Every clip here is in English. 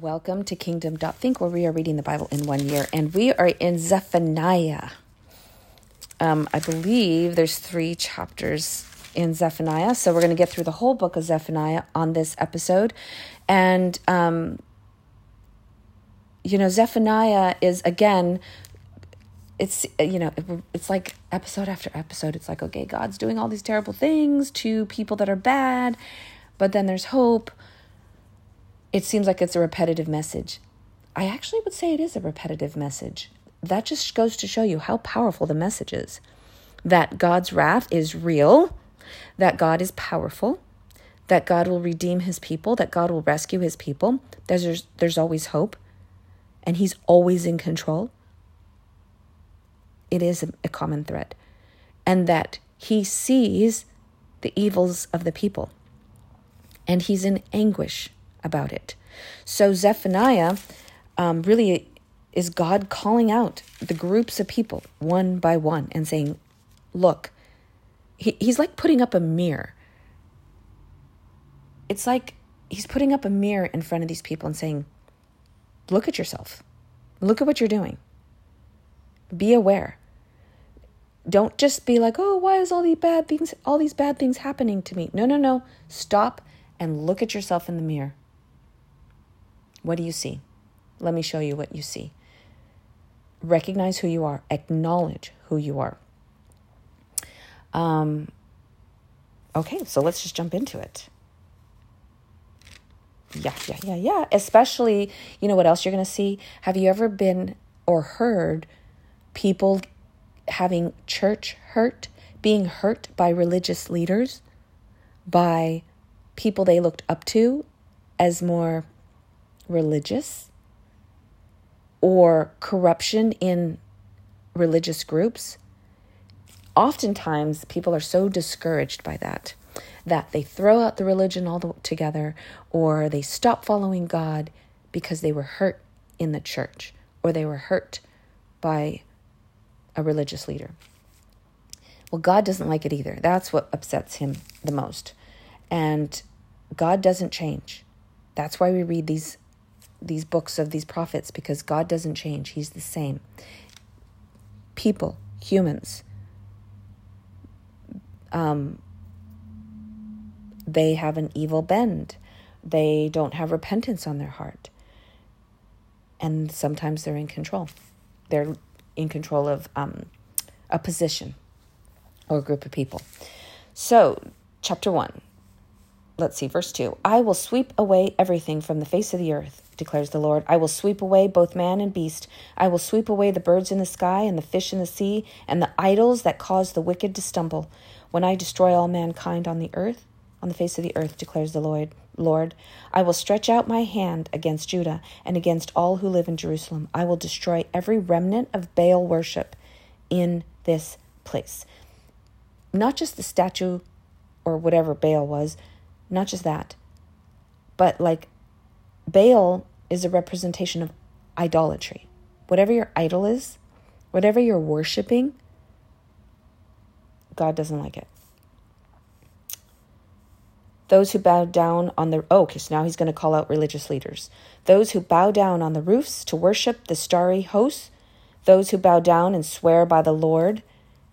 Welcome to Kingdom Think, where we are reading the Bible in one year, and we are in Zephaniah. Um, I believe there's three chapters in Zephaniah, so we're going to get through the whole book of Zephaniah on this episode. And, um, you know, Zephaniah is again, it's, you know, it's like episode after episode. It's like, okay, God's doing all these terrible things to people that are bad, but then there's hope it seems like it's a repetitive message. I actually would say it is a repetitive message. That just goes to show you how powerful the message is that God's wrath is real, that God is powerful, that God will redeem his people, that God will rescue his people. There's, there's always hope, and he's always in control. It is a, a common thread. And that he sees the evils of the people, and he's in anguish about it. So Zephaniah um, really is God calling out the groups of people one by one and saying, Look, he, he's like putting up a mirror. It's like he's putting up a mirror in front of these people and saying, Look at yourself. Look at what you're doing. Be aware. Don't just be like, "Oh, why is all these bad things all these bad things happening to me?" No, no, no. Stop and look at yourself in the mirror. What do you see? Let me show you what you see. Recognize who you are, acknowledge who you are. Um, okay, so let's just jump into it. Yeah, yeah, yeah, yeah. Especially, you know what else you're going to see? Have you ever been or heard people having church hurt, being hurt by religious leaders, by people they looked up to as more religious or corruption in religious groups, oftentimes people are so discouraged by that that they throw out the religion altogether or they stop following God because they were hurt in the church or they were hurt by a religious leader. Well, God doesn't like it either. That's what upsets him the most. And God doesn't change. That's why we read these these books of these prophets because God doesn't change. He's the same. People, humans, um, they have an evil bend. They don't have repentance on their heart. And sometimes they're in control. They're in control of um, a position or a group of people. So, chapter 1 let's see, verse 2 I will sweep away everything from the face of the earth, declares the Lord. I will sweep away both man and beast. I will sweep away the birds in the sky and the fish in the sea and the idols that cause the wicked to stumble. When I destroy all mankind on the earth, on the face of the earth, declares the Lord. Lord, I will stretch out my hand against Judah and against all who live in Jerusalem. I will destroy every remnant of Baal worship in this place. Not just the statue or whatever Baal was, not just that, but like Baal is a representation of idolatry. Whatever your idol is, whatever you're worshiping, God doesn't like it. Those who bow down on the oh, okay, so now he's going to call out religious leaders. Those who bow down on the roofs to worship the starry hosts, those who bow down and swear by the Lord,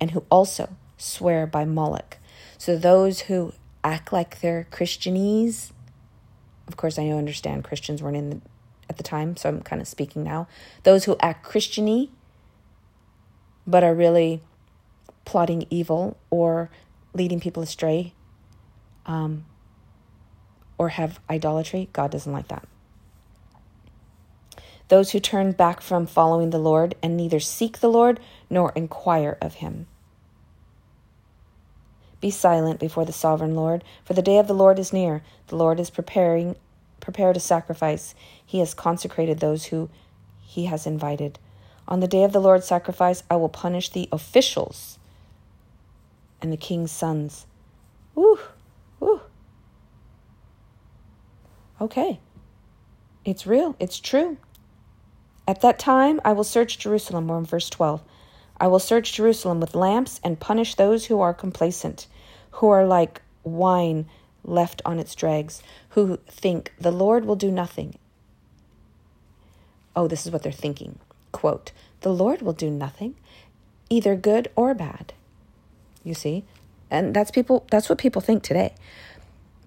and who also swear by Moloch. So those who act like they're Christianese. Of course, I understand Christians weren't in the, at the time, so I'm kind of speaking now. Those who act Christiany but are really plotting evil or leading people astray um, or have idolatry, God doesn't like that. Those who turn back from following the Lord and neither seek the Lord nor inquire of him. Be silent before the sovereign Lord, for the day of the Lord is near. The Lord is preparing prepared a sacrifice. He has consecrated those who he has invited. On the day of the Lord's sacrifice, I will punish the officials and the king's sons. Woo, woo. Okay. It's real. It's true. At that time, I will search Jerusalem. We're in verse 12. I will search Jerusalem with lamps and punish those who are complacent, who are like wine left on its dregs, who think the Lord will do nothing, Oh, this is what they're thinking. Quote, the Lord will do nothing, either good or bad. You see? And that's people that's what people think today.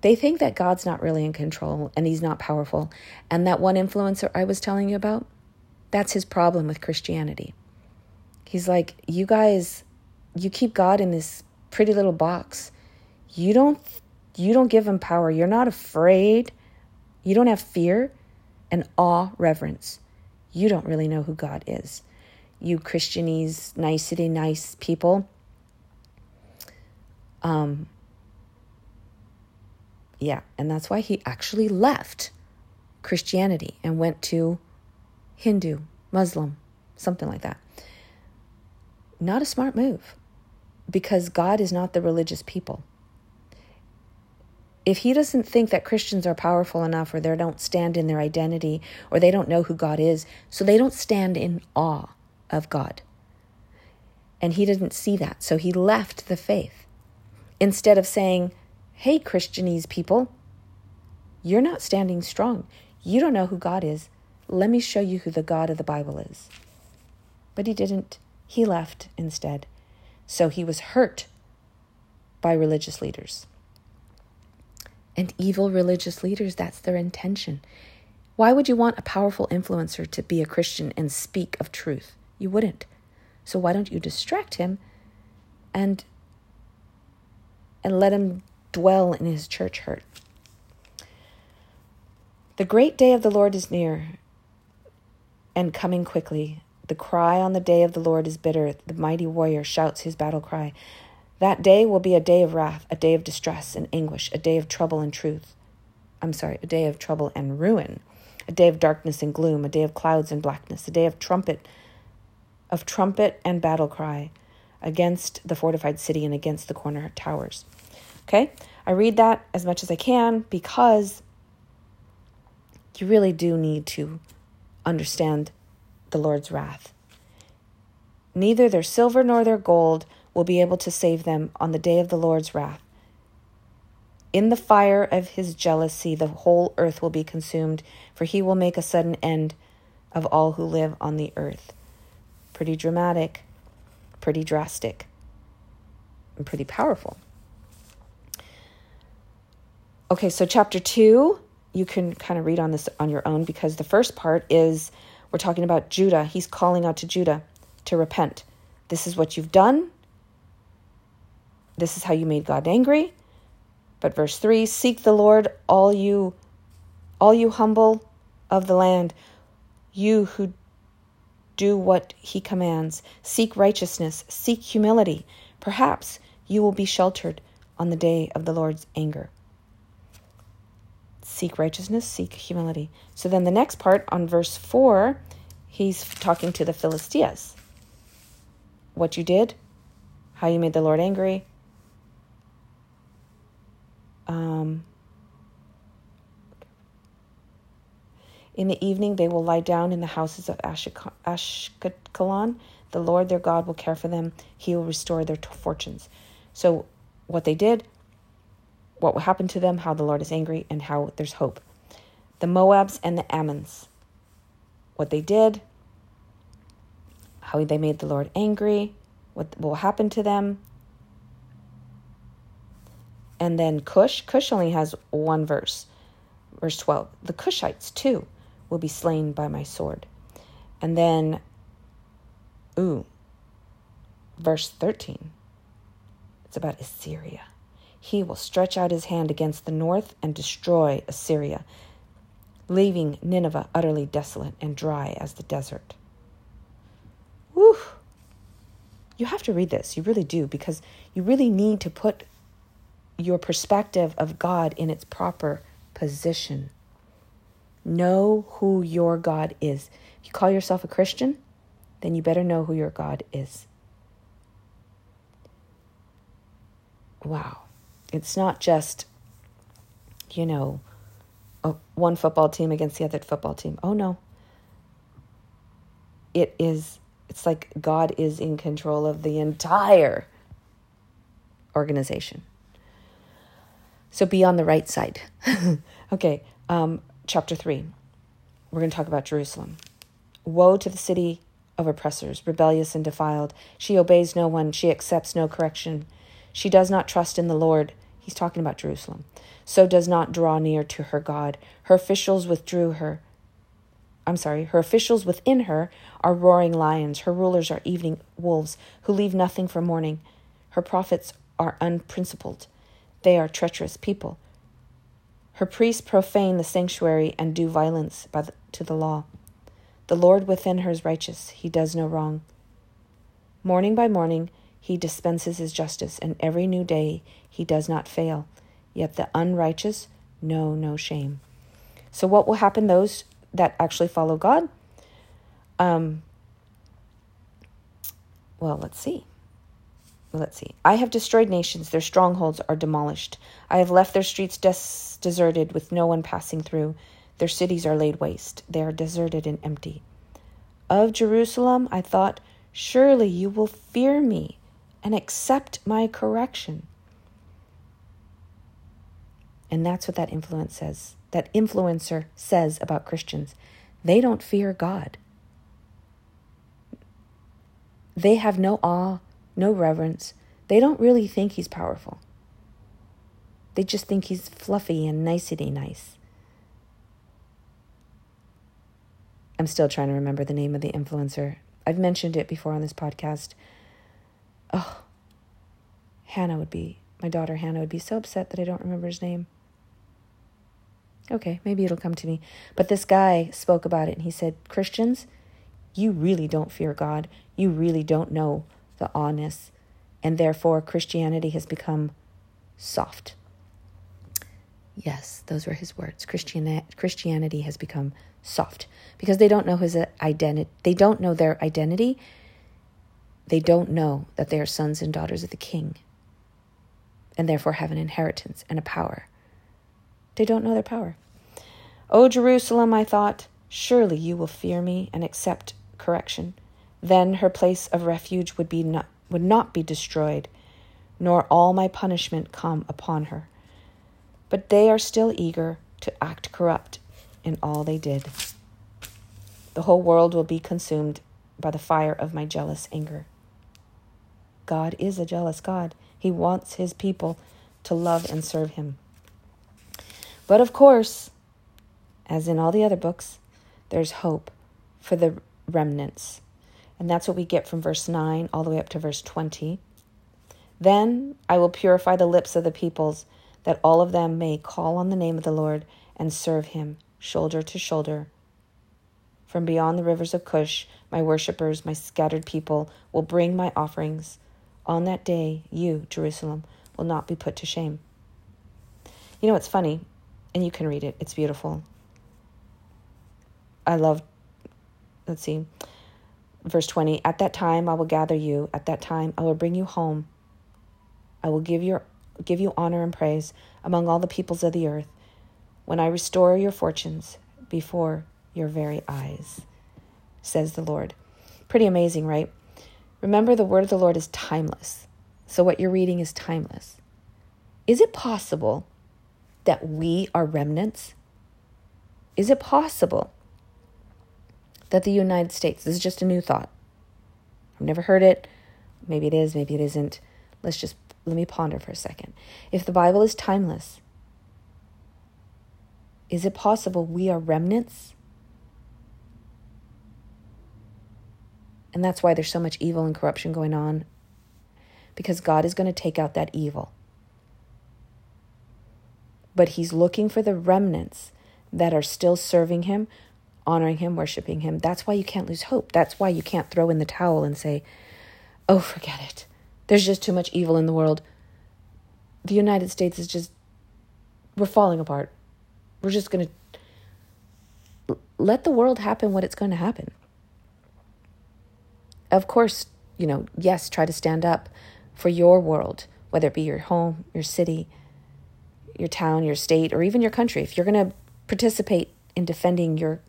They think that God's not really in control and he's not powerful. And that one influencer I was telling you about, that's his problem with Christianity. He's like, "You guys, you keep God in this pretty little box. You don't you don't give him power. You're not afraid. You don't have fear and awe, reverence. You don't really know who God is. You Christianese, nicety, nice people. Um, yeah, and that's why he actually left Christianity and went to Hindu, Muslim, something like that. Not a smart move because God is not the religious people. If he doesn't think that Christians are powerful enough or they don't stand in their identity or they don't know who God is, so they don't stand in awe of God. And he didn't see that, so he left the faith. Instead of saying, Hey, Christianese people, you're not standing strong. You don't know who God is. Let me show you who the God of the Bible is. But he didn't. He left instead. So he was hurt by religious leaders. And evil religious leaders, that's their intention. Why would you want a powerful influencer to be a Christian and speak of truth? You wouldn't. So why don't you distract him and and let him dwell in his church hurt. The great day of the Lord is near and coming quickly. The cry on the day of the Lord is bitter. The mighty warrior shouts his battle cry. That day will be a day of wrath, a day of distress and anguish, a day of trouble and truth. I'm sorry, a day of trouble and ruin, a day of darkness and gloom, a day of clouds and blackness, a day of trumpet, of trumpet and battle cry against the fortified city and against the corner towers. Okay? I read that as much as I can because you really do need to understand the Lord's wrath. Neither their silver nor their gold will be able to save them on the day of the Lord's wrath. In the fire of his jealousy, the whole earth will be consumed, for he will make a sudden end of all who live on the earth. Pretty dramatic, pretty drastic, and pretty powerful. Okay, so chapter two, you can kind of read on this on your own because the first part is we're talking about Judah. He's calling out to Judah to repent. This is what you've done. This is how you made God angry. But verse 3, seek the Lord all you all you humble of the land, you who do what he commands. Seek righteousness, seek humility. Perhaps you will be sheltered on the day of the Lord's anger seek righteousness, seek humility. So then the next part on verse 4, he's talking to the Philistines. What you did, how you made the Lord angry. Um, in the evening, they will lie down in the houses of Ashkelon. The Lord their God will care for them. He will restore their fortunes. So, what they did, what will happen to them, how the Lord is angry, and how there's hope. The Moabs and the Ammons, what they did, how they made the Lord angry, what will happen to them. And then Cush, Cush only has one verse, verse 12. The Cushites too will be slain by my sword. And then, ooh, verse 13. It's about Assyria he will stretch out his hand against the north and destroy Assyria, leaving Nineveh utterly desolate and dry as the desert. Whew. You have to read this. You really do, because you really need to put your perspective of God in its proper position. Know who your God is. If you call yourself a Christian, then you better know who your God is. Wow it's not just, you know, one football team against the other football team. Oh no. It is, it's like God is in control of the entire organization. So be on the right side. okay, um, chapter 3. We're going to talk about Jerusalem. Woe to the city of oppressors, rebellious and defiled. She obeys no one, she accepts no correction. She does not trust in the Lord. He's talking about Jerusalem. So does not draw near to her God. Her officials withdrew her. I'm sorry, her officials within her are roaring lions. Her rulers are evening wolves who leave nothing for morning. Her prophets are unprincipled. They are treacherous people. Her priests profane the sanctuary and do violence the, to the law. The Lord within her is righteous, he does no wrong. Morning by morning, he dispenses his justice, and every new day he does not fail. Yet the unrighteous know no shame. So, what will happen those that actually follow God? Um, well, let's see. Let's see. I have destroyed nations, their strongholds are demolished. I have left their streets des- deserted with no one passing through. Their cities are laid waste, they are deserted and empty. Of Jerusalem, I thought, surely you will fear me and accept my correction. And that's what that influence says. That influencer says about Christians. They don't fear God. They have no awe, no reverence. They don't really think he's powerful. They just think he's fluffy and nicety nice. I'm still trying to remember the name of the influencer. I've mentioned it before on this podcast. Oh, Hannah would be, my daughter Hannah would be so upset that I don't remember his name. Okay, maybe it'll come to me. But this guy spoke about it and he said, Christians, you really don't fear God. You really don't know the honest. And therefore, Christianity has become soft. Yes, those were his words. Christianity has become soft because they don't know his identity. They don't know their identity. They don't know that they are sons and daughters of the king and therefore have an inheritance and a power. They don't know their power. O Jerusalem, I thought, surely you will fear me and accept correction. Then her place of refuge would be not, would not be destroyed, nor all my punishment come upon her. But they are still eager to act corrupt in all they did. The whole world will be consumed by the fire of my jealous anger. God is a jealous God. He wants his people to love and serve him. But of course, as in all the other books, there's hope for the remnants. And that's what we get from verse 9 all the way up to verse 20. Then I will purify the lips of the peoples, that all of them may call on the name of the Lord and serve him shoulder to shoulder. From beyond the rivers of Cush, my worshippers, my scattered people, will bring my offerings. On that day, you, Jerusalem, will not be put to shame. You know, it's funny, and you can read it, it's beautiful. I love, let's see, verse 20 At that time I will gather you, at that time I will bring you home. I will give, your, give you honor and praise among all the peoples of the earth when I restore your fortunes before your very eyes, says the Lord. Pretty amazing, right? Remember, the word of the Lord is timeless. So, what you're reading is timeless. Is it possible that we are remnants? Is it possible that the United States, this is just a new thought. I've never heard it. Maybe it is, maybe it isn't. Let's just let me ponder for a second. If the Bible is timeless, is it possible we are remnants? And that's why there's so much evil and corruption going on. Because God is going to take out that evil. But He's looking for the remnants that are still serving Him, honoring Him, worshiping Him. That's why you can't lose hope. That's why you can't throw in the towel and say, oh, forget it. There's just too much evil in the world. The United States is just, we're falling apart. We're just going to let the world happen what it's going to happen. Of course, you know, yes, try to stand up for your world, whether it be your home, your city, your town, your state, or even your country. If you're going to participate in defending your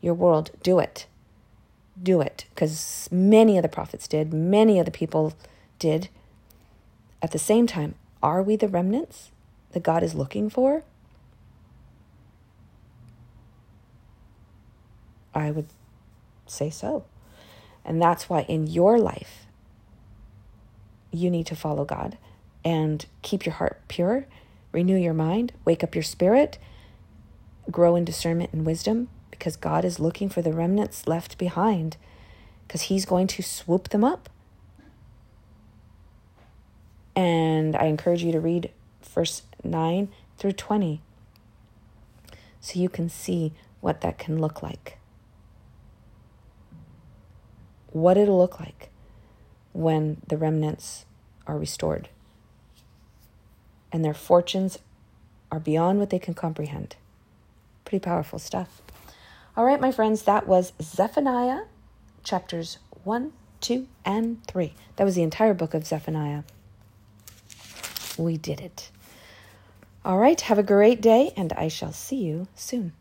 your world, do it. Do it because many of the prophets did, many of the people did. At the same time, are we the remnants that God is looking for? I would say so. And that's why in your life, you need to follow God and keep your heart pure, renew your mind, wake up your spirit, grow in discernment and wisdom, because God is looking for the remnants left behind, because He's going to swoop them up. And I encourage you to read verse 9 through 20 so you can see what that can look like. What it'll look like when the remnants are restored and their fortunes are beyond what they can comprehend. Pretty powerful stuff. All right, my friends, that was Zephaniah chapters 1, 2, and 3. That was the entire book of Zephaniah. We did it. All right, have a great day, and I shall see you soon.